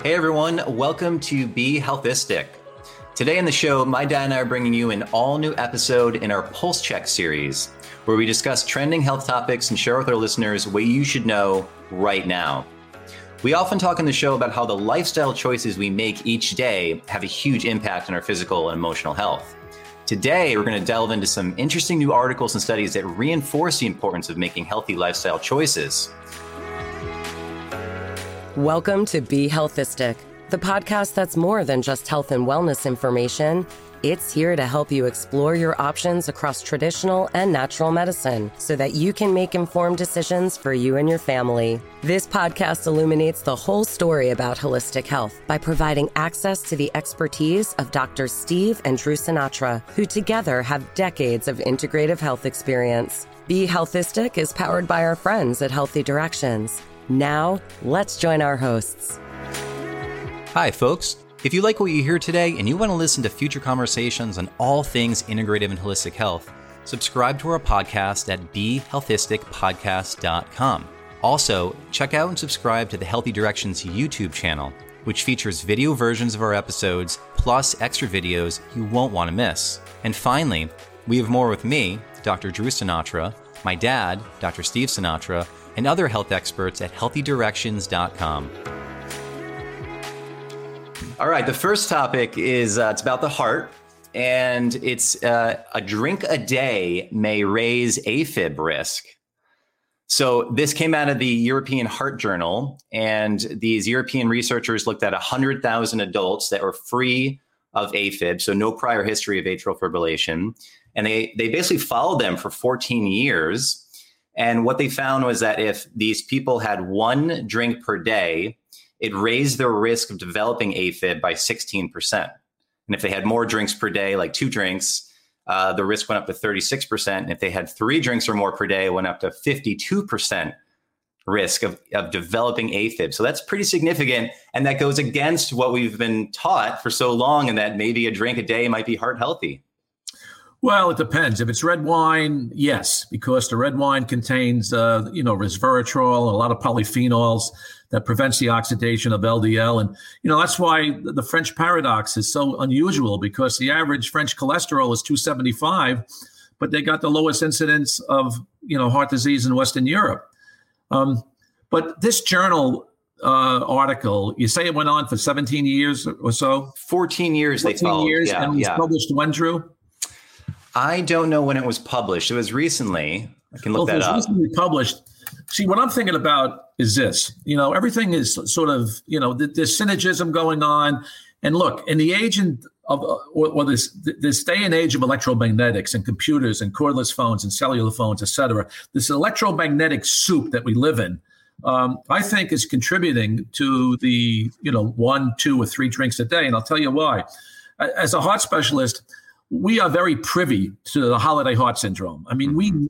Hey everyone, welcome to Be Healthistic. Today in the show, my dad and I are bringing you an all new episode in our Pulse Check series, where we discuss trending health topics and share with our listeners what you should know right now. We often talk in the show about how the lifestyle choices we make each day have a huge impact on our physical and emotional health. Today, we're going to delve into some interesting new articles and studies that reinforce the importance of making healthy lifestyle choices. Welcome to Be Healthistic, the podcast that's more than just health and wellness information. It's here to help you explore your options across traditional and natural medicine so that you can make informed decisions for you and your family. This podcast illuminates the whole story about holistic health by providing access to the expertise of Dr. Steve and Drew Sinatra, who together have decades of integrative health experience. Be Healthistic is powered by our friends at Healthy Directions. Now, let's join our hosts. Hi, folks. If you like what you hear today and you want to listen to future conversations on all things integrative and holistic health, subscribe to our podcast at BeHealthisticPodcast.com. Also, check out and subscribe to the Healthy Directions YouTube channel, which features video versions of our episodes plus extra videos you won't want to miss. And finally, we have more with me, Dr. Drew Sinatra, my dad, Dr. Steve Sinatra, and other health experts at healthydirections.com. All right, the first topic is uh, it's about the heart, and it's uh, a drink a day may raise AFib risk. So this came out of the European Heart Journal, and these European researchers looked at 100,000 adults that were free of AFib, so no prior history of atrial fibrillation, and they they basically followed them for 14 years. And what they found was that if these people had one drink per day, it raised their risk of developing AFib by 16%. And if they had more drinks per day, like two drinks, uh, the risk went up to 36%. And if they had three drinks or more per day, it went up to 52% risk of, of developing AFib. So that's pretty significant. And that goes against what we've been taught for so long, and that maybe a drink a day might be heart healthy. Well, it depends. If it's red wine, yes, because the red wine contains, uh, you know, resveratrol, a lot of polyphenols that prevents the oxidation of LDL. And, you know, that's why the French paradox is so unusual because the average French cholesterol is 275, but they got the lowest incidence of, you know, heart disease in Western Europe. Um, but this journal uh, article, you say it went on for 17 years or so? 14 years 14 they followed. years yeah, and was yeah. published when, Drew? I don't know when it was published. It was recently. I can look well, that it was up. recently published. See, what I'm thinking about is this. You know, everything is sort of, you know, th- there's synergism going on. And look, in the age of, uh, or, or this this day and age of electromagnetics and computers and cordless phones and cellular phones, et cetera, this electromagnetic soup that we live in, um, I think is contributing to the, you know, one, two, or three drinks a day. And I'll tell you why. As a heart specialist, we are very privy to the holiday heart syndrome. I mean, we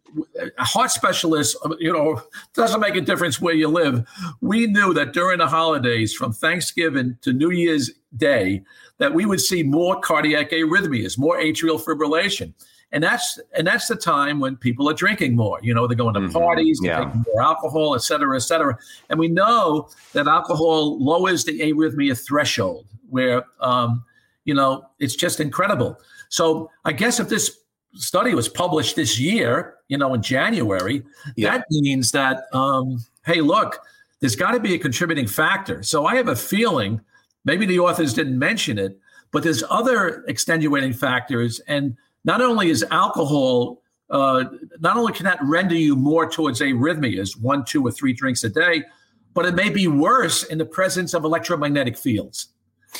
heart specialists, you know, doesn't make a difference where you live. We knew that during the holidays, from Thanksgiving to New Year's Day, that we would see more cardiac arrhythmias, more atrial fibrillation. And that's and that's the time when people are drinking more. You know, they're going to Mhm. parties, they're Yeah. taking more alcohol, et cetera, et cetera. And we know that alcohol lowers the arrhythmia threshold, where um, you know it's just incredible. So I guess if this study was published this year, you know, in January, Yeah. that means that, um, hey, look, there's got to be a contributing factor. So I have a feeling, maybe the authors didn't mention it, but there's other extenuating factors. And not only is alcohol, uh, not only can that render you more towards arrhythmias, one, two, or three drinks a day, but it may be worse in the presence of electromagnetic fields.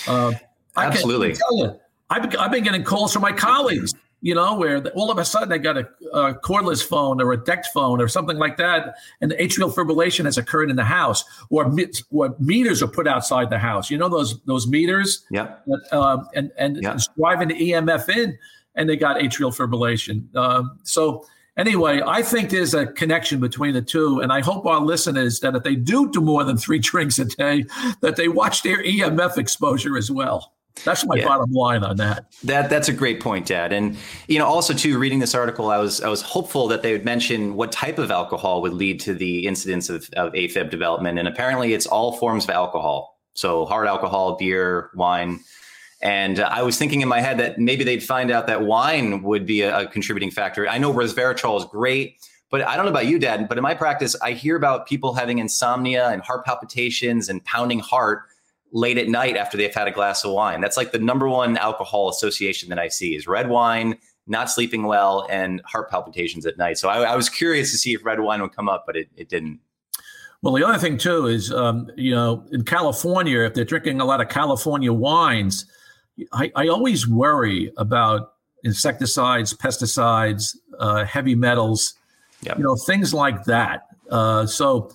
Uh, Absolutely. I can tell you, I've been, I've been getting calls from my colleagues, you know, where all of a sudden they got a, a cordless phone or a DECT phone or something like that, and the atrial fibrillation has occurred in the house, or, or meters are put outside the house. You know those those meters, that, um, and and Yeah. driving the EMF in, and they got atrial fibrillation. Um, so anyway, I think there's a connection between the two, and I hope our listeners that if they do do more than three drinks a day, that they watch their EMF exposure as well. That's my Yeah. bottom line on that. That that's a great point, Dad. And you know, also too, reading this article, I was I was hopeful that they would mention what type of alcohol would lead to the incidence of, of AFib development, and apparently, it's all forms of alcohol. So hard alcohol, beer, wine. And uh, I was thinking in my head that maybe they'd find out that wine would be a, a contributing factor. I know resveratrol is great, but I don't know about you, Dad. But in my practice, I hear about people having insomnia and heart palpitations and pounding heart late at night after they've had a glass of wine. That's like the number one alcohol association that I see is red wine, not sleeping well, and heart palpitations at night. So I, I was curious to see if red wine would come up, but it, it didn't. Well, the other thing too is, um, you know, in California, if they're drinking a lot of California wines, I, I always worry about insecticides, pesticides, uh, heavy metals, yep. you know, things like that. Uh, so,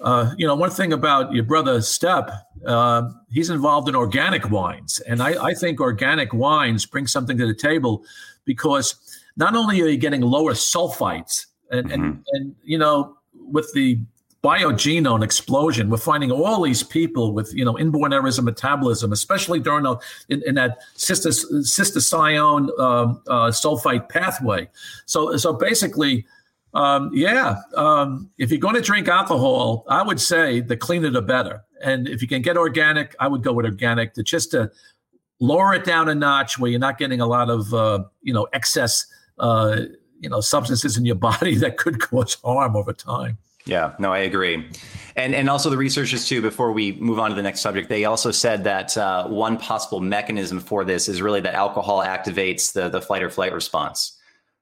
uh, you know, one thing about your brother Step, uh, he's involved in organic wines, and I, I think organic wines bring something to the table because not only are you getting lower sulfites, and, mm-hmm. and, and you know, with the biogenome explosion. We're finding all these people with you know inborn errors of metabolism, especially during the, in, in that cysteine um, uh, sulfite pathway. So so basically. Um, yeah, um, if you're going to drink alcohol, I would say the cleaner the better. And if you can get organic, I would go with organic to just to lower it down a notch where you're not getting a lot of uh, you know excess uh, you know substances in your body that could cause harm over time. Yeah, no, I agree. And and also the researchers too. Before we move on to the next subject, they also said that uh, one possible mechanism for this is really that alcohol activates the the flight or flight response,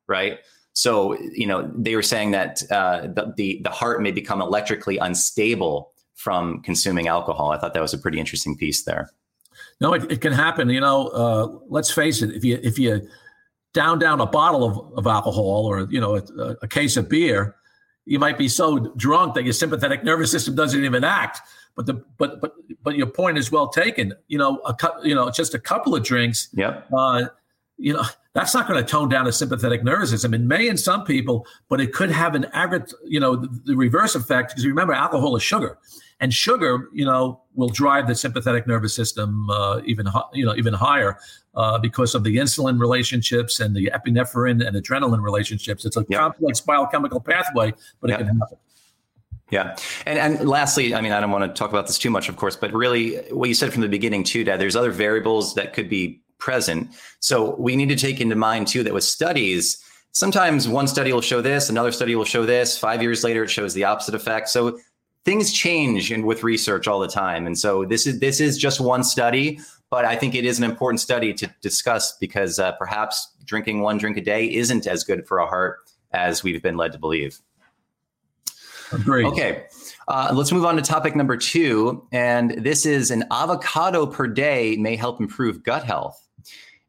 right? So you know they were saying that uh, the, the the heart may become electrically unstable from consuming alcohol. I thought that was a pretty interesting piece there. No, it, it can happen. You know, uh, let's face it. If you if you down down a bottle of, of alcohol or you know a, a case of beer you might be so drunk that your sympathetic nervous system doesn't even act. But the but but but your point is well taken. You know, a you know just a couple of drinks. Yep. Uh, you know that's not going to tone down the sympathetic nervous system. It may in some people, but it could have an aggregate, you know, the, the reverse effect. Because remember, alcohol is sugar, and sugar, you know, will drive the sympathetic nervous system uh, even you know even higher uh, because of the insulin relationships and the epinephrine and adrenaline relationships. It's a yep. complex biochemical pathway, but yep. it can happen. Yeah. And and lastly, I mean, I don't want to talk about this too much, of course, but really what you said from the beginning too, Dad, there's other variables that could be present. So we need to take into mind too that with studies, sometimes one study will show this, another study will show this. Five years later, it shows the opposite effect. So things change in, with research all the time. And so this is this is just one study, but I think it is an important study to discuss because uh, perhaps drinking one drink a day isn't as good for our heart as we've been led to believe. Agreed. Okay. Uh, let's move on to topic number two. And this is an avocado per day may help improve gut health.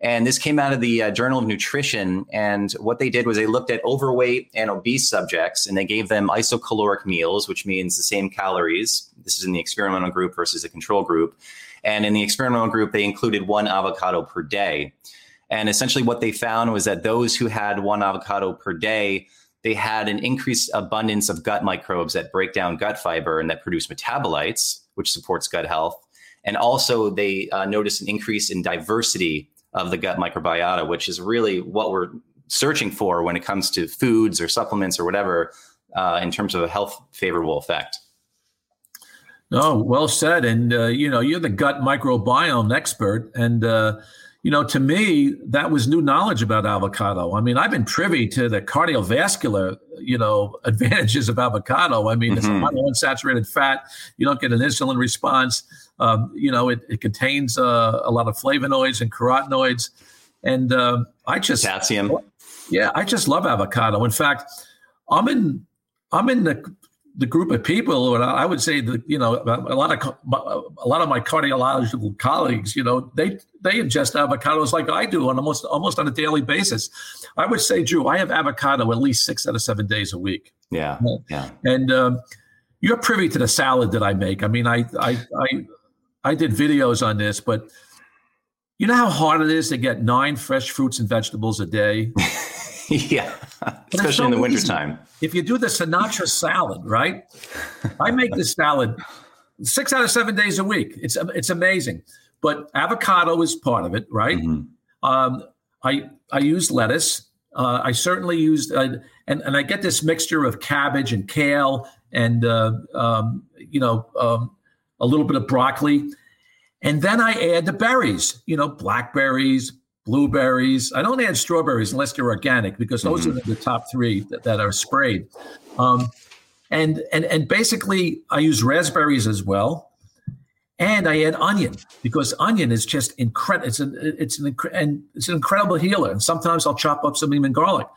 And this came out of the uh, Journal of Nutrition. And what they did was they looked at overweight and obese subjects and they gave them isocaloric meals, which means the same calories. This is in the experimental group versus the control group. And in the experimental group, they included one avocado per day. And essentially, what they found was that those who had one avocado per day, they had an increased abundance of gut microbes that break down gut fiber and that produce metabolites, which supports gut health. And also, they uh, noticed an increase in diversity of the gut microbiota, which is really what we're searching for when it comes to foods or supplements or whatever uh, in terms of a health favorable effect. Oh, well said. And, uh, you know, you're the gut microbiome expert. And, uh, you know, to me, that was new knowledge about avocado. I mean, I've been privy to the cardiovascular, you know, advantages of avocado. I mean, mm-hmm. it's a monounsaturated fat. You don't get an insulin response. Um, you know, it, it contains uh, a lot of flavonoids and carotenoids. And uh, I just potassium. Yeah, I just love avocado. In fact, I'm in I'm in the the group of people, and I would say that you know a lot of a lot of my cardiological colleagues, you know, they they ingest avocados like I do on almost almost on a daily basis. I would say, Drew, I have avocado at least six out of seven days a week. Yeah, yeah. And um, you're privy to the salad that I make. I mean, I I I, I did videos on this, but you know how hard it is to get nine fresh fruits and vegetables a day. yeah, especially so in the wintertime. If you do the Sinatra salad, right? I make this salad six out of seven days a week. It's it's amazing. But avocado is part of it, right? Mm-hmm. Um, I I use lettuce. Uh, I certainly used uh, and and I get this mixture of cabbage and kale and uh, um, you know um, a little bit of broccoli, and then I add the berries. You know, blackberries, blueberries. I don't add strawberries unless they're organic because those mm-hmm. are the top three that, that are sprayed. Um, and and and basically, I use raspberries as well, and I add onion because onion is just incredible. It's an it's an and it's an incredible healer. And sometimes I'll chop up some even garlic.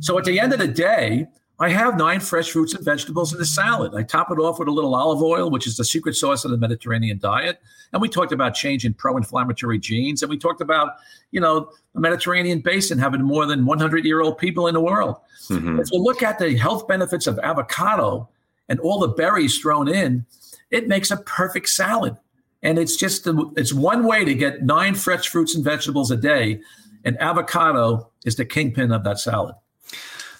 So at the end of the day, I have nine fresh fruits and vegetables in the salad. I top it off with a little olive oil, which is the secret sauce of the Mediterranean diet. And we talked about changing pro-inflammatory genes, and we talked about, you know, the Mediterranean basin having more than 100-year-old people in the world. Mm-hmm. If you look at the health benefits of avocado and all the berries thrown in, it makes a perfect salad. And it's just it's one way to get nine fresh fruits and vegetables a day, and avocado is the kingpin of that salad.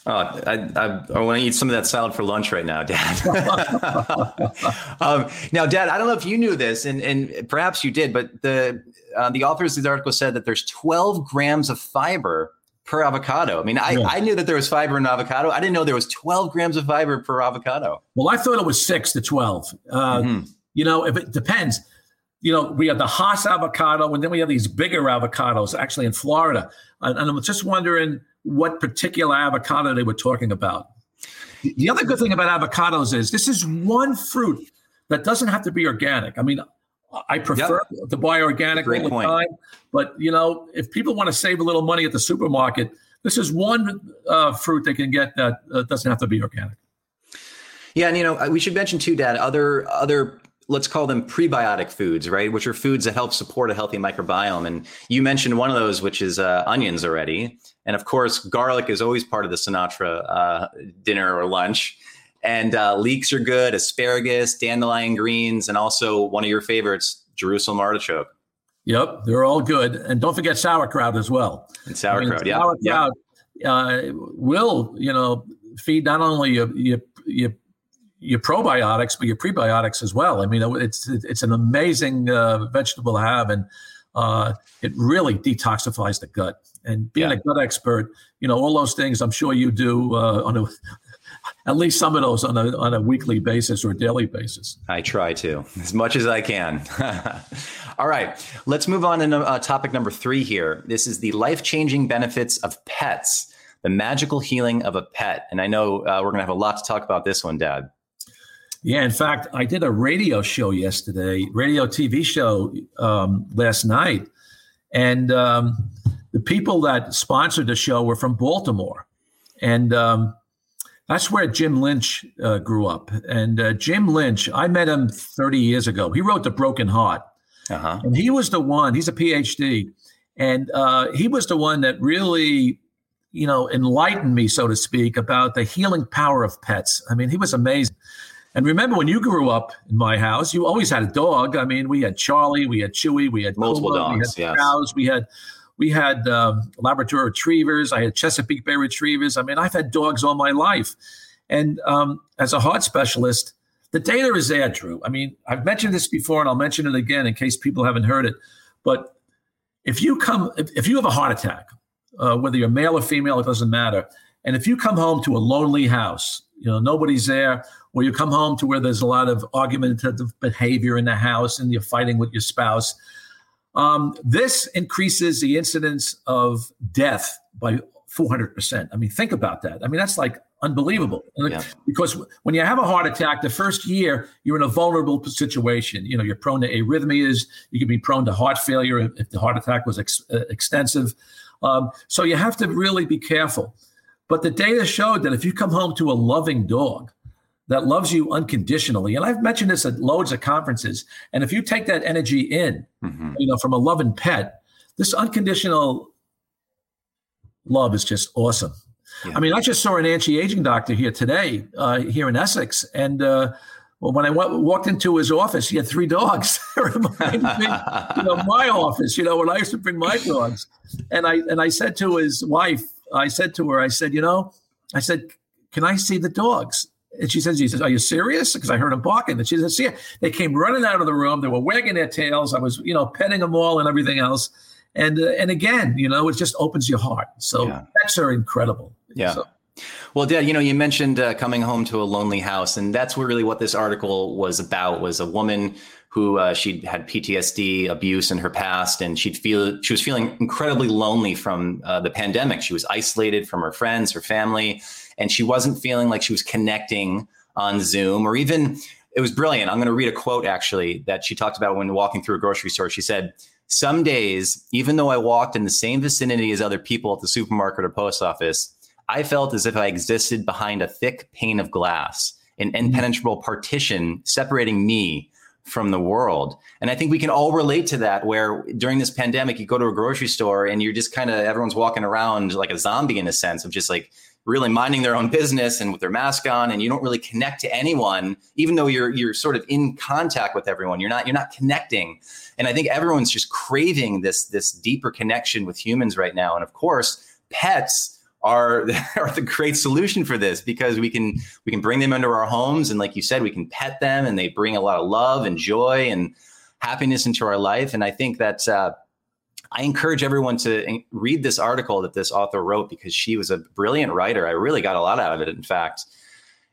Oh, I, I, I, want to eat some of that salad for lunch right now, Dad. um, now, Dad, I don't know if you knew this, and, and perhaps you did, but the uh, the authors of the article said that there's 12 grams of fiber per avocado. I mean, I, yeah. I knew that there was fiber in avocado. I didn't know there was 12 grams of fiber per avocado. Well, I thought it was six to 12. Uh, mm-hmm. You know, if it depends. You know, we have the Hass avocado, and then we have these bigger avocados actually in Florida. And, and I'm just wondering what particular avocado they were talking about. The other good thing about avocados is this is one fruit that doesn't have to be organic. I mean, I prefer yep. to buy organic Great all the point. time, but you know, if people want to save a little money at the supermarket, this is one uh, fruit they can get that uh, doesn't have to be organic. Yeah, and you know, we should mention too, Dad, other other let's call them prebiotic foods, right? Which are foods that help support a healthy microbiome. And you mentioned one of those, which is uh, onions already. And of course, garlic is always part of the Sinatra uh, dinner or lunch. And uh, leeks are good, asparagus, dandelion greens, and also one of your favorites, Jerusalem artichoke. Yep, they're all good. And don't forget sauerkraut as well. And sauerkraut, I mean, yeah. Sauerkraut yep. Uh, will, you know, feed not only your, your, your your probiotics, but your prebiotics as well. I mean, it's it's an amazing uh, vegetable to have, and uh, it really detoxifies the gut. And being yeah. a gut expert, you know, all those things I'm sure you do uh, on a at least some of those on a on a weekly basis or daily basis. I try to as much as I can. all right, let's move on to uh, topic number three here. This is the life changing benefits of pets. The magical healing of a pet. And I know uh, we're going to have a lot to talk about this one, Dad. Yeah, in fact, I did a radio show yesterday, radio TV show um, last night, and um, the people that sponsored the show were from Baltimore, and um, that's where Jim Lynch uh, grew up. And uh, Jim Lynch, I met him 30 years ago. He wrote The Broken Heart, uh-huh. and he was the one. He's a PhD, and uh, he was the one that really you know, enlightened me, so to speak, about the healing power of pets. I mean, he was amazing. And remember when you grew up in my house, you always had a dog. I mean, we had Charlie, we had Chewy, we had multiple dogs, we had cows, we had we had um, Labrador retrievers, I had Chesapeake Bay retrievers. I mean, I've had dogs all my life. And um, as a heart specialist, the data is there, Drew. I mean, I've mentioned this before, and I'll mention it again in case people haven't heard it. But if you come, if, if you have a heart attack, uh, whether you're male or female, it doesn't matter. And if you come home to a lonely house, you know nobody's there or you come home to where there's a lot of argumentative behavior in the house and you're fighting with your spouse um, this increases the incidence of death by 400% i mean think about that. I mean that's like unbelievable. Yeah. because when you have a heart attack the first year you're in a vulnerable situation. You know you're prone to arrhythmias. You can be prone to heart failure if the heart attack was ex- uh, extensive. Um, so you have to really be careful but the data showed that if you come home to a loving dog that loves you unconditionally, and I've mentioned this at loads of conferences, and if you take that energy in, mm-hmm. you know, from a loving pet, this unconditional love is just awesome. Yeah. I mean, I just saw an anti-aging doctor here today, uh, here in Essex, and uh, well, when I went, walked into his office, he had three dogs. reminded me, you know, my office. You know, when I used to bring my dogs, and I and I said to his wife, I said to her, I said, you know, I said, can I see the dogs? And she says, he says, are you serious? Because I heard them barking. And she says, yeah. They came running out of the room. They were wagging their tails. I was, you know, petting them all and everything else. And uh, and again, you know, it just opens your heart. So yeah. pets are incredible. Yeah. So, Well, Dad, you know, you mentioned uh, coming home to a lonely house, and that's really what this article was about. Was a woman who uh, she had PTSD, abuse in her past, and she'd feel she was feeling incredibly lonely from uh, the pandemic. She was isolated from her friends, her family, and she wasn't feeling like she was connecting on Zoom or even. It was brilliant. I'm going to read a quote actually that she talked about when walking through a grocery store. She said, "Some days, even though I walked in the same vicinity as other people at the supermarket or post office." I felt as if I existed behind a thick pane of glass, an mm-hmm. impenetrable partition separating me from the world. And I think we can all relate to that where during this pandemic, you go to a grocery store and you're just kind of, everyone's walking around like a zombie in a sense of just like really minding their own business and with their mask on and you don't really connect to anyone even though you're you're sort of in contact with everyone you're not you're not connecting and i think everyone's just craving this this deeper connection with humans right now and of course pets are are the great solution for this because we can we can bring them into our homes. And like you said we can pet them and they bring a lot of love and joy and happiness into our life. And i think that uh, i encourage everyone to read this article that this author wrote because she was a brilliant writer. I really got a lot out of it in fact.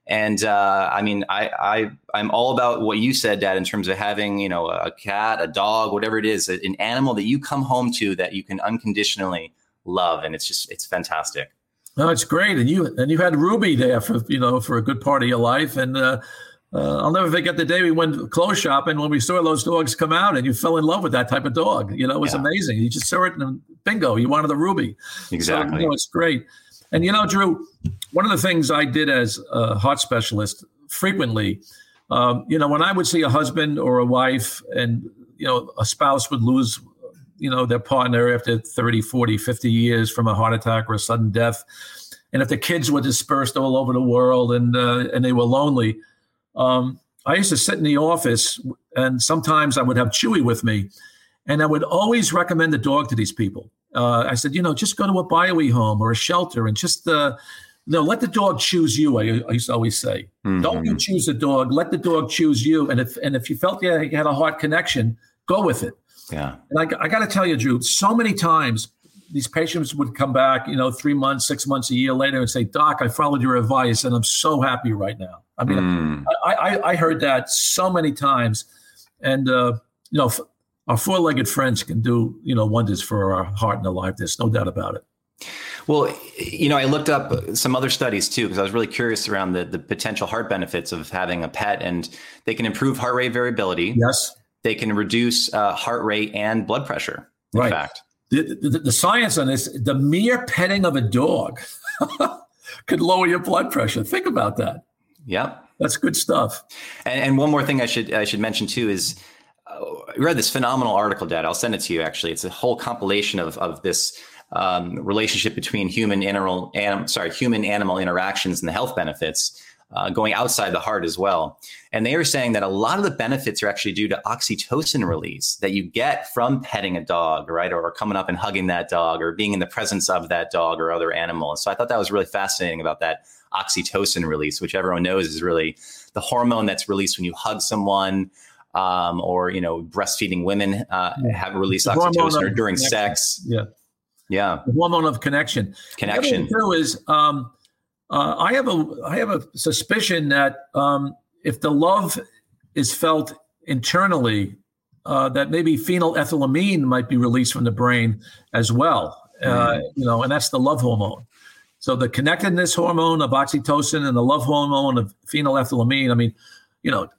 And uh, i mean I, I i'm all about what you said dad in terms of having you know a cat a dog whatever it is an animal that you come home to that you can unconditionally love and it's just it's fantastic no, it's great, and you and you had Ruby there for you know for a good part of your life, and uh, uh, I'll never forget the day we went clothes shopping when we saw those dogs come out, and you fell in love with that type of dog. You know, it was yeah. amazing. You just saw it, and bingo, you wanted the Ruby. Exactly. So, you know, it's great. And you know, Drew, one of the things I did as a heart specialist frequently, um, you know, when I would see a husband or a wife, and you know, a spouse would lose you know their partner after 30 40 50 years from a heart attack or a sudden death and if the kids were dispersed all over the world and uh, and they were lonely um, i used to sit in the office and sometimes i would have chewy with me and i would always recommend the dog to these people uh, i said you know just go to a bio home or a shelter and just uh, no, let the dog choose you. I, I used to always say, mm-hmm. don't you choose the dog. Let the dog choose you. And if and if you felt you had a heart connection, go with it. Yeah. And I, I got to tell you, Drew, so many times these patients would come back, you know, three months, six months, a year later and say, Doc, I followed your advice and I'm so happy right now. I mean, mm. I, I, I, heard that so many times. And, uh, you know, our four legged friends can do, you know, wonders for our heart and our life. There's no doubt about it. Well, you know, I looked up some other studies too because I was really curious around the, the potential heart benefits of having a pet, and they can improve heart rate variability. Yes they can reduce uh, heart rate and blood pressure. In right. fact, the, the, the, science on this, the mere petting of a dog could lower your blood pressure. Think about that. Yep. That's good stuff. And, and one more thing I should I should mention too is uh, I read this phenomenal article, Dad. I'll send it to you. Actually, it's a whole compilation of of this um, relationship between human animal, anim, sorry, human animal interactions and the health benefits uh, going outside the heart as well. And they are saying that a lot of the benefits are actually due to oxytocin release that you get from petting a dog, right? Or, or coming up and hugging that dog or being in the presence of that dog or other animal. And so I thought that was really fascinating about that oxytocin release, which everyone knows is really the hormone that's released when you hug someone. Um, or you know, breastfeeding women uh, have released oxytocin or during connection. sex. Yeah, yeah. The hormone of connection. Connection. The other is um, uh, I have a I have a suspicion that um, if the love is felt internally, uh, that maybe phenylethylamine might be released from the brain as well. Uh, mm. You know, and that's the love hormone. So the connectedness hormone of oxytocin and the love hormone of phenylethylamine. I mean, you know,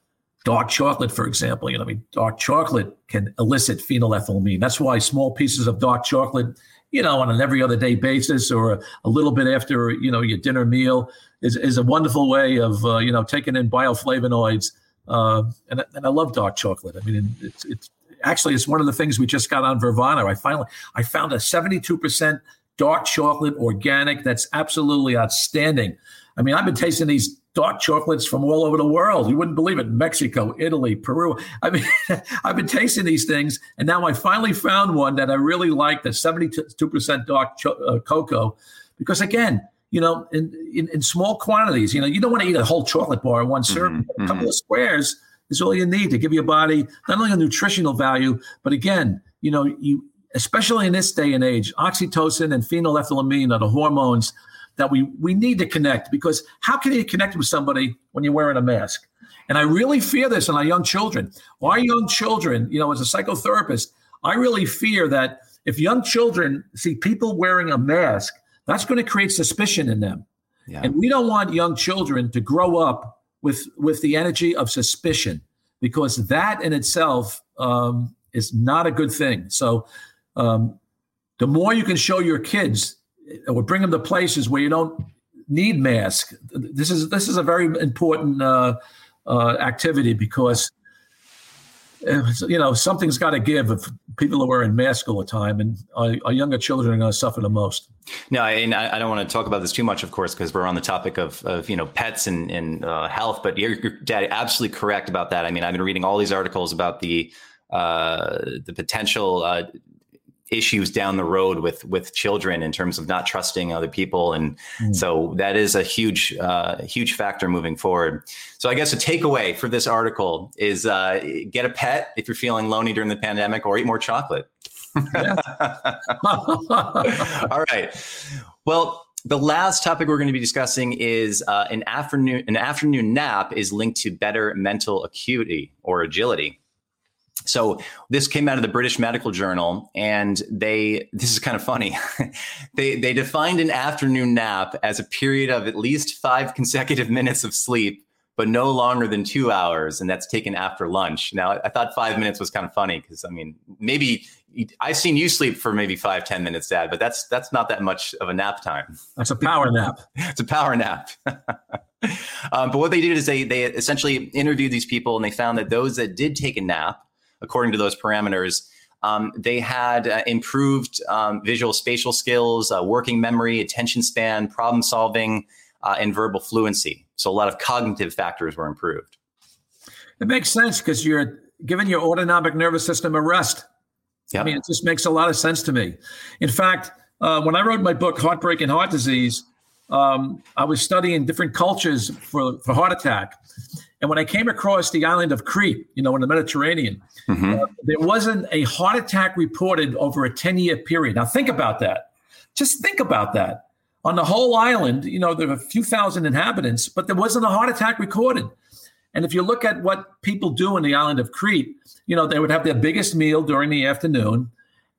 dark chocolate, for example. You know, I mean, dark chocolate can elicit phenylethylamine. That's why small pieces of dark chocolate you know, on an every other day basis or a, little bit after, you know, your dinner meal is, is a wonderful way of, uh, you know, taking in bioflavonoids. Uh, and, and I love dark chocolate. I mean, it's, it's actually, it's one of the things we just got on Vervana. I finally, I found a 72% dark chocolate organic that's absolutely outstanding. I mean, I've been tasting these dark chocolates from all over the world. You wouldn't believe it. Mexico, Italy, Peru. I mean, I've been tasting these things, and now I finally found one that I really like the 72% dark cho- uh, cocoa. Because again, you know, in, in, in, small quantities, you know, you don't want to eat a whole chocolate bar in one mm-hmm, serving. Mm-hmm. A couple of squares is all you need to give your body not only a nutritional value, but again, you know, you especially in this day and age, oxytocin and phenylethylamine are the hormones that we we need to connect because how can you connect with somebody when you're wearing a mask? And I really fear this in our young children. Our young children, you know, as a psychotherapist, I really fear that if young children see people wearing a mask, that's going to create suspicion in them. Yeah. And we don't want young children to grow up with with the energy of suspicion because that in itself um, is not a good thing. So um, the more you can show your kids or bring them to places where you don't need masks, this is this is a very important uh, uh, activity because you know something's got to give if people are wearing masks all the time, and our, our younger children are going to suffer the most. No, and I, I, don't want to talk about this too much, of course, because we're on the topic of, of you know pets and, and uh, health. But you're, you're dad absolutely correct about that. I mean, I've been reading all these articles about the uh, the potential uh, issues down the road with with children in terms of not trusting other people. And mm. so that is a huge uh, huge factor moving forward. So i guess a takeaway for this article is uh, get a pet if you're feeling lonely during the pandemic or eat more chocolate. All right. Well the last topic we're going to be discussing is uh, an afternoon an afternoon nap is linked to better mental acuity or agility so this came out of the British Medical Journal, and they this is kind of funny. they they defined an afternoon nap as a period of at least five consecutive minutes of sleep, but no longer than two hours, and that's taken after lunch. Now I thought five minutes was kind of funny because I mean maybe I've seen you sleep for maybe five ten minutes, Dad, but that's that's not that much of a nap time. That's a power nap. it's a power nap. um, but what they did is they they essentially interviewed these people, and they found that those that did take a nap according to those parameters. Um, they had uh, improved um, visual spatial skills, uh, working memory, attention span, problem solving, uh, and verbal fluency. So a lot of cognitive factors were improved. It makes sense because you're giving your autonomic nervous system a rest. Yep. I mean, it just makes a lot of sense to me. In fact, uh, when I wrote my book, Heartbreak and Heart Disease, um, I was studying different cultures for, for heart attack. And when I came across the island of Crete, you know, in the Mediterranean, mm-hmm. uh, there wasn't a heart attack reported over a 10 year period. Now, think about that. Just think about that. On the whole island, you know, there are a few thousand inhabitants, but there wasn't a heart attack recorded. And if you look at what people do in the island of Crete, you know, they would have their biggest meal during the afternoon.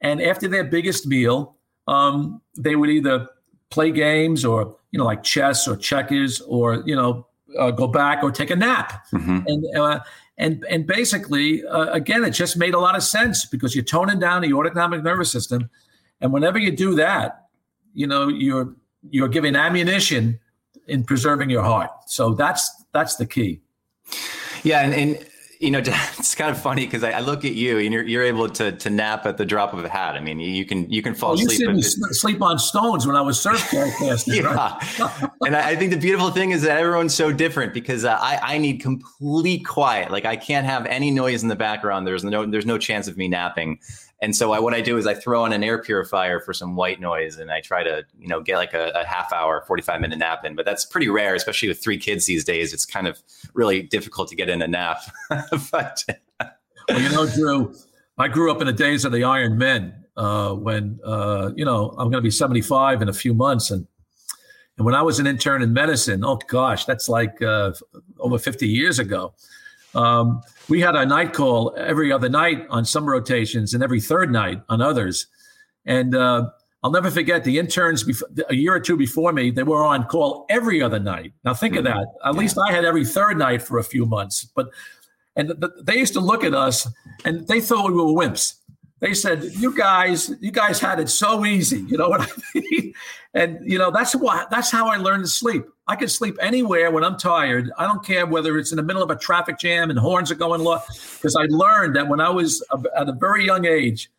And after their biggest meal, um, they would either play games or, you know, like chess or checkers or, you know, uh, go back or take a nap. Mm-hmm. And uh, and and basically, uh, again, it just made a lot of sense because you're toning down the autonomic nervous system, and whenever you do that, you know you're you're giving ammunition in preserving your heart. So that's that's the key. Yeah, and, and you know, it's kind of funny because I, I, look at you and you're, you're able to to nap at the drop of a hat. I mean, you can you can fall well, asleep. You sleep on stones when I was surf yeah, and I, I, think the beautiful thing is that everyone's so different because uh, I I need complete quiet. Like I can't have any noise in the background. There's no there's no chance of me napping. And so I, what I do is I throw on an air purifier for some white noise, and I try to you know get like a, a half hour, forty five minute nap in. But that's pretty rare, especially with three kids these days. It's kind of really difficult to get in a nap. but well, you know, Drew, I grew up in the days of the Iron Men. Uh, when uh, you know I'm going to be 75 in a few months, and and when I was an intern in medicine, oh gosh, that's like uh, over 50 years ago. Um, we had a night call every other night on some rotations and every third night on others. And uh, I'll never forget the interns before, a year or two before me, they were on call every other night. Now think of mm-hmm. that. At yeah. least I had every third night for a few months. But and they used to look at us and they thought we were wimps. They said, "You guys, you guys had it so easy." You know what I mean? And you know that's why that's how I learned to sleep. I can sleep anywhere when I'm tired. I don't care whether it's in the middle of a traffic jam and horns are going low. Because I learned that when I was at a very young age,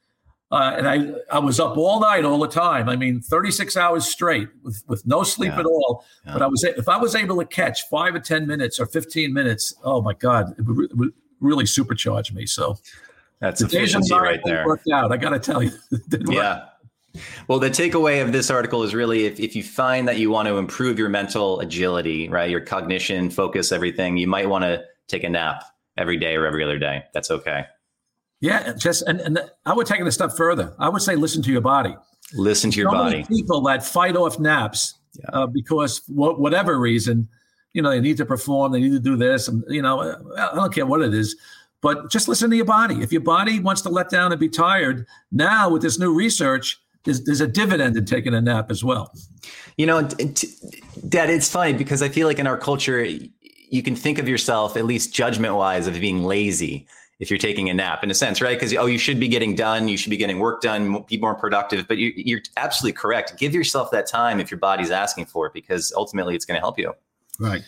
uh, and I I was up all night, all the time. I mean, 36 hours straight with with no sleep yeah. at all. Yeah. But I was if I was able to catch five or 10 minutes or 15 minutes, oh my God, it would, it would really supercharge me. So that's the efficiency right there. Worked out. I got to tell you. yeah. Well, the takeaway of this article is really if, if you find that you want to improve your mental agility, right, your cognition, focus, everything, you might want to take a nap every day or every other day. That's okay. Yeah, just and, and I would take it a step further. I would say listen to your body. Listen to your so body. people that fight off naps, yeah. uh, because for whatever reason, you know, they need to perform, they need to do this, and you know, I don't care what it is. But just listen to your body. If your body wants to let down and be tired, now with this new research, there's, there's a dividend in taking a nap as well. You know, Dad, it's funny because I feel like in our culture, you can think of yourself, at least judgment wise, of being lazy if you're taking a nap in a sense, right? Because, oh, you should be getting done, you should be getting work done, be more productive. But you, are absolutely correct. Give yourself that time if your body's asking for it, because ultimately it's going to help you. Right.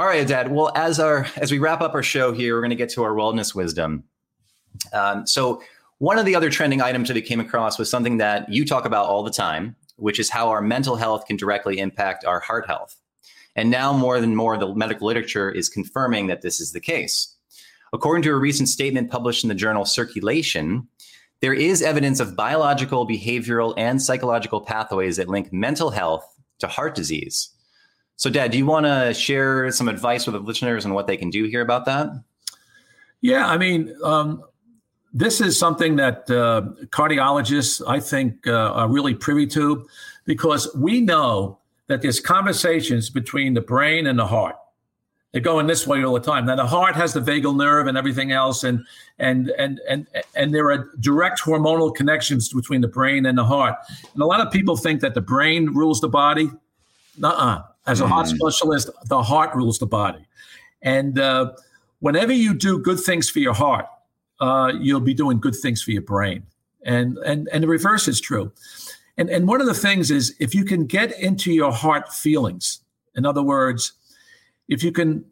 All right, Dad. Well, as our as we wrap up our show here, we're going to get to our wellness wisdom. Um, so one of the other trending items that we came across was something that you talk about all the time, which is how our mental health can directly impact our heart health. And now more than more, the medical literature is confirming that this is the case. According to a recent statement published in the journal Circulation, there is evidence of biological, behavioral, and psychological pathways that link mental health to heart disease. So, Dad, do you want to share some advice with the listeners on what they can do here about that? Yeah, I mean, um, this is something that uh, cardiologists, I think, uh, are really privy to because we know that there's conversations between the brain and the heart. They're going this way all the time. Now the heart has the vagal nerve and everything else, and and and and and there are direct hormonal connections between the brain and the heart. And a lot of people think that the brain rules the body. uh As a heart mm. specialist, the heart rules the body. And uh, whenever you do good things for your heart, uh, you'll be doing good things for your brain. And and and the reverse is true. And and one of the things is if you can get into your heart feelings. In other words, if you can,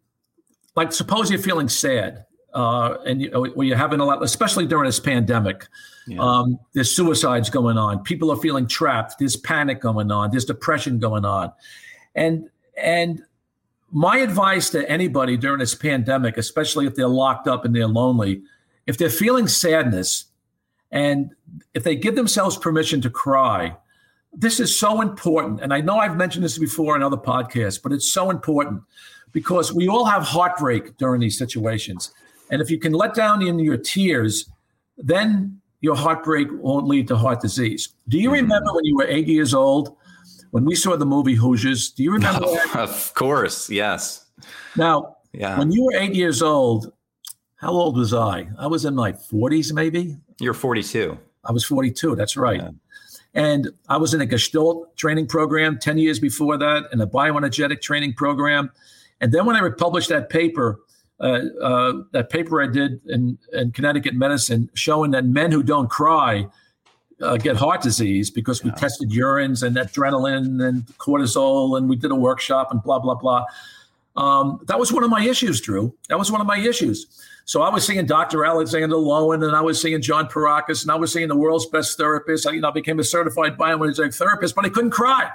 like, suppose you're feeling sad. Uh, and you, or you're having a lot, especially during this pandemic. Yeah. Um, there's suicides going on. People are feeling trapped. There's panic going on. There's depression going on, and and my advice to anybody during this pandemic, especially if they're locked up and they're lonely, if they're feeling sadness and if they give themselves permission to cry, this is so important. And I know I've mentioned this before in other podcasts, but it's so important because we all have heartbreak during these situations. And if you can let down in your tears, then your heartbreak won't lead to heart disease. Do you mm-hmm. remember when you were eight years old, when we saw the movie Hoosiers? Do you remember that? Of course, yes. Now, yeah. when you were eight years old, how old was I? I was in my 40s, maybe. You're 42. I was 42. That's right. Yeah. And I was in a Gestalt training program 10 years before that, and a bioenergetic training program. And then when I published that paper, uh, uh, that paper I did in, in Connecticut medicine showing that men who don't cry uh, get heart disease because we tested urines and adrenaline and cortisol, and we did a workshop and blah, blah, blah. Um, that was one of my issues, Drew. That was one of my issues. So I was seeing Dr. Alexander Lowen, and I was seeing John Pierrakos, and I was seeing the world's best therapist. I, you know, I became a certified bioenergetic therapist, but I couldn't cry.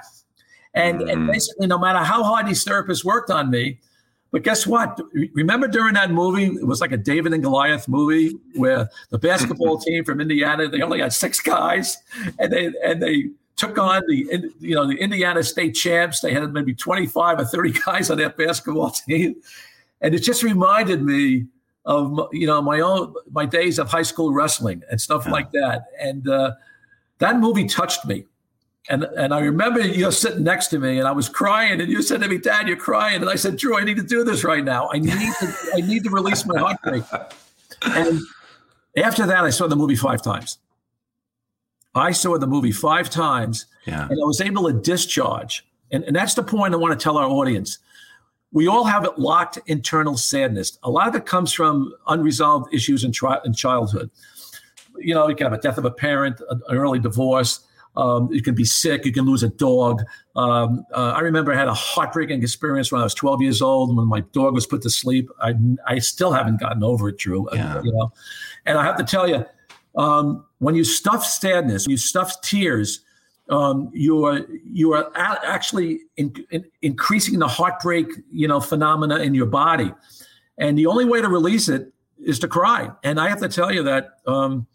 And, mm. and basically, no matter how hard these therapists worked on me, but guess what? Remember during that movie, it was like a David and Goliath movie where the basketball team from Indiana, they only had six guys, and they and they took on the you know the Indiana State champs. They had maybe 25 or 30 guys on that basketball team. And it just reminded me of you know my own my days of high school wrestling and stuff yeah. like that. And uh, that movie touched me. And and I remember you know sitting next to me and I was crying and you said to me, Dad, you're crying. And I said, Drew, I need to do this right now. I need to I need to release my heartbreak. And after that, I saw the movie five times. I saw the movie five times yeah. and I was able to discharge. And, and that's the point I want to tell our audience. We all have it locked internal sadness. A lot of it comes from unresolved issues in, tri- in childhood. You know, you can have a death of a parent, an early divorce. Um, you can be sick. You can lose a dog. Um, uh, I remember I had a heartbreaking experience when I was 12 years old when my dog was put to sleep. I, I still haven't gotten over it, Drew. Yeah. You know, and I have to tell you, um, when you stuff sadness, you stuff tears, um, you are you are actually in, in, increasing the heartbreak, you know, phenomena in your body, and the only way to release it is to cry. And I have to tell you that um,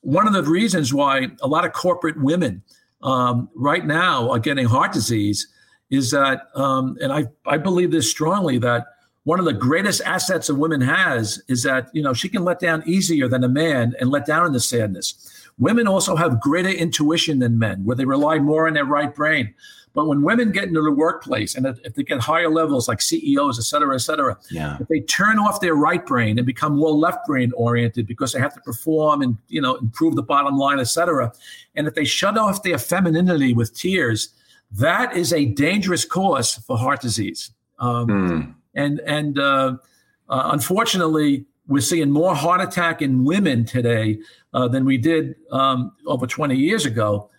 one of the reasons why a lot of corporate women um, right now are getting heart disease is that, um, and I I believe this strongly that one of the greatest assets a woman has is that you know she can let down easier than a man and let down in the sadness Women also have greater intuition than men, where they rely more on their right brain. But when women get into the workplace and if they get higher levels like CEOs, et cetera, et cetera, yeah. if they turn off their right brain and become more left brain oriented because they have to perform and you know improve the bottom line, et cetera, and if they shut off their femininity with tears, that is a dangerous cause for heart disease. Um, mm. And and uh, uh, unfortunately, we're seeing more heart attack in women today uh, than we did um, over 20 years ago,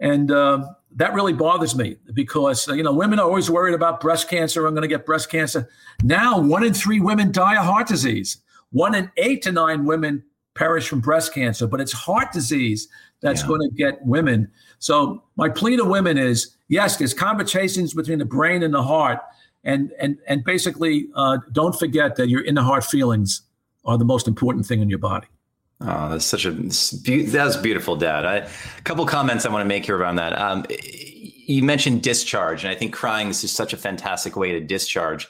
and uh, that really bothers me because you know women are always worried about breast cancer. I'm going to get breast cancer. Now, one in three women die of heart disease. One in eight to nine women perish from breast cancer, but it's heart disease that's yeah. going to get women. So my plea to women is: yes, there's conversations between the brain and the heart, and and and basically, uh, don't forget that your inner heart feelings are the most important thing in your body. Oh, that's such a that's beautiful, Dad. I, a couple comments I want to make here around that. Um, you mentioned discharge, and I think crying is just such a fantastic way to discharge.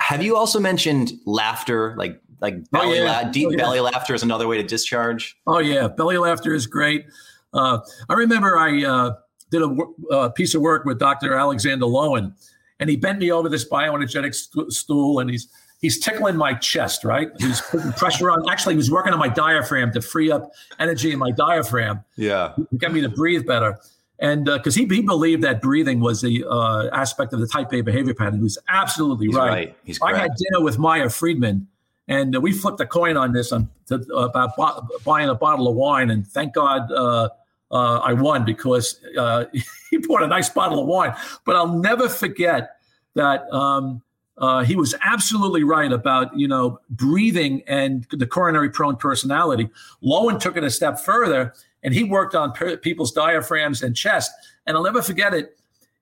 Have you also mentioned laughter, like like oh, belly oh, yeah. la- deep oh, yeah. belly laughter is another way to discharge? Oh yeah, belly laughter is great. Uh, I remember I uh, did a uh, piece of work with Dr. Alexander Lowen, and he bent me over this bioenergetic st- stool, and he's he's tickling my chest, right? He's putting pressure on. Actually, he was working on my diaphragm to free up energy in my diaphragm. Yeah, get me to breathe better. And because uh, he, he believed that breathing was the uh, aspect of the type A behavior pattern, he was absolutely he's right. right. He's I had dinner with Meyer Friedman, and uh, we flipped a coin on this on to, about bo- buying a bottle of wine. And thank God uh, uh, I won because uh, he bought a nice bottle of wine. But I'll never forget that. Um, uh, he was absolutely right about you know breathing and the coronary prone personality. Lowen took it a step further, and he worked on per- people's diaphragms and chest. And I'll never forget it.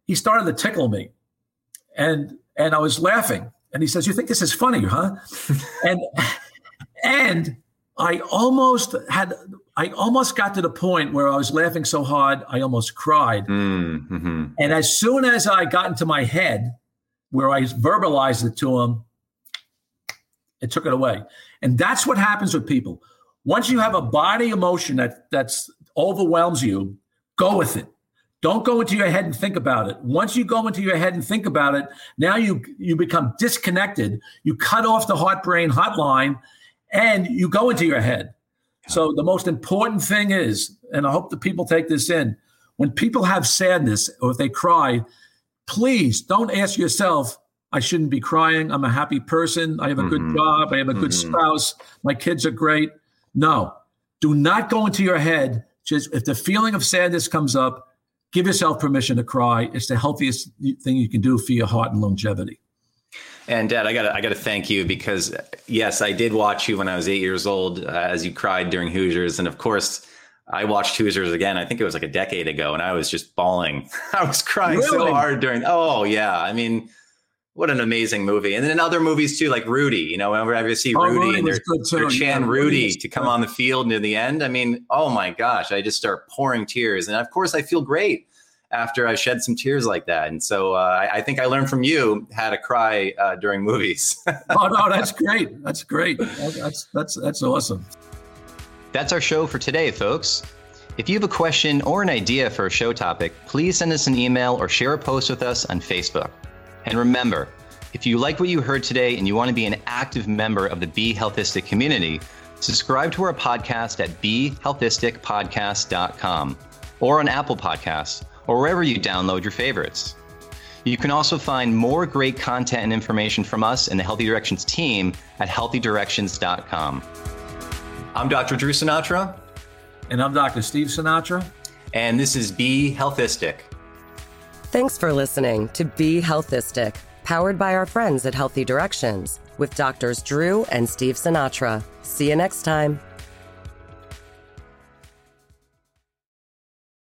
He started to tickle me, and and I was laughing. And he says, "You think this is funny, huh?" and and I almost had I almost got to the point where I was laughing so hard I almost cried. Mm-hmm. And as soon as I got into my head where I verbalized it to him, it took it away. And that's what happens with people. Once you have a body emotion that that's overwhelms you, go with it. Don't go into your head and think about it. Once you go into your head and think about it, now you you become disconnected. You cut off the heart brain hotline and you go into your head. So the most important thing is, and I hope that people take this in, when people have sadness or if they cry, please don't ask yourself, I shouldn't be crying. I'm a happy person. I have a mm-hmm. good job. I have a good mm-hmm. spouse. My kids are great. No, do not go into your head. Just if the feeling of sadness comes up, give yourself permission to cry. It's the healthiest thing you can do for your heart and longevity. And Dad, I got I got to thank you because yes, I did watch you when I was eight years old uh, as you cried during Hoosiers, and of course, I watched Hoosiers again. I think it was like a decade ago, and I was just bawling. I was crying really? so hard during. Oh yeah, I mean, what an amazing movie! And then in other movies too, like Rudy. You know, whenever I see oh, Rudy, and they're, they're Chan yeah, Rudy to come on the field near the end. I mean, oh my gosh, I just start pouring tears, and of course, I feel great after I shed some tears like that. And so uh, I, I, think I learned from you how to cry uh, during movies. oh no, that's great. That's great. That's that's that's awesome. That's our show for today, folks. If you have a question or an idea for a show topic, please send us an email or share a post with us on Facebook. And remember, if you like what you heard today and you want to be an active member of the Be Healthistic community, subscribe to our podcast at BeHealthisticPodcast.com or on Apple Podcasts or wherever you download your favorites. You can also find more great content and information from us and the Healthy Directions team at healthydirections.com. I'm Dr. Drew Sinatra. And I'm Dr. Steve Sinatra. And this is Be Healthistic. Thanks for listening to Be Healthistic, powered by our friends at Healthy Directions with doctors Drew and Steve Sinatra. See you next time.